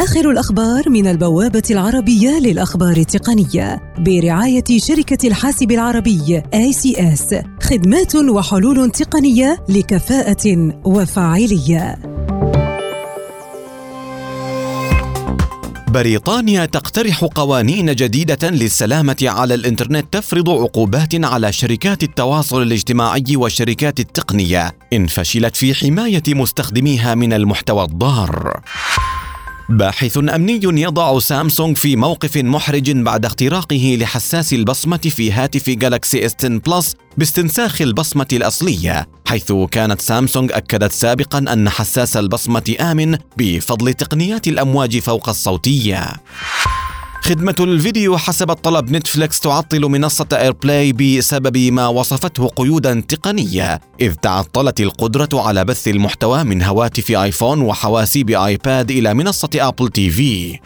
آخر الأخبار من البوابة العربية للأخبار التقنية برعاية شركة الحاسب العربي ACS خدمات وحلول تقنية لكفاءة وفاعلية. بريطانيا تقترح قوانين جديدة للسلامة على الإنترنت تفرض عقوبات على شركات التواصل الاجتماعي والشركات التقنية إن فشلت في حماية مستخدميها من المحتوى الضار. باحث أمني يضع سامسونج في موقف محرج بعد اختراقه لحساس البصمة في هاتف جالاكسي S 10 Plus باستنساخ البصمة الأصلية حيث كانت سامسونج أكدت سابقا أن حساس البصمة آمن بفضل تقنيات الأمواج فوق الصوتية. خدمة الفيديو حسب طلب نتفليكس تعطل منصة AirPlay بسبب ما وصفته قيودا تقنية إذ تعطلت القدرة على بث المحتوى من هواتف آيفون وحواسيب آيباد إلى منصة أبل TV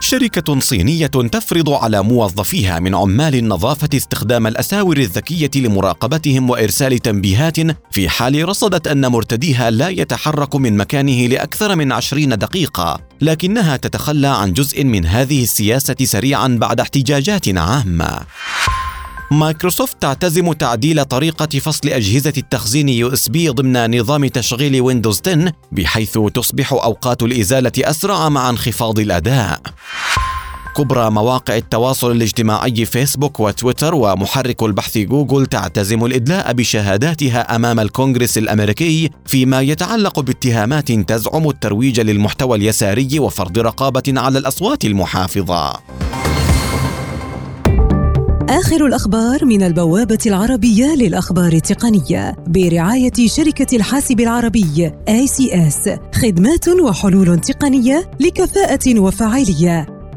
شركة صينية تفرض على موظفيها من عمال النظافة استخدام الأساور الذكية لمراقبتهم وإرسال تنبيهات في حال رصدت أن مرتديها لا يتحرك من مكانه لأكثر من عشرين دقيقة لكنها تتخلى عن جزء من هذه السياسة سريعا بعد احتجاجات عامة مايكروسوفت تعتزم تعديل طريقة فصل أجهزة التخزين USB ضمن نظام تشغيل ويندوز 10 بحيث تصبح أوقات الإزالة أسرع مع انخفاض الأداء. كبرى مواقع التواصل الاجتماعي فيسبوك وتويتر ومحرك البحث جوجل تعتزم الإدلاء بشهاداتها أمام الكونغرس الأمريكي فيما يتعلق باتهامات تزعم الترويج للمحتوى اليساري وفرض رقابة على الأصوات المحافظة. آخر الأخبار من البوابة العربية للأخبار التقنية برعاية شركة الحاسب العربي ACS خدمات وحلول تقنية لكفاءة وفاعلية.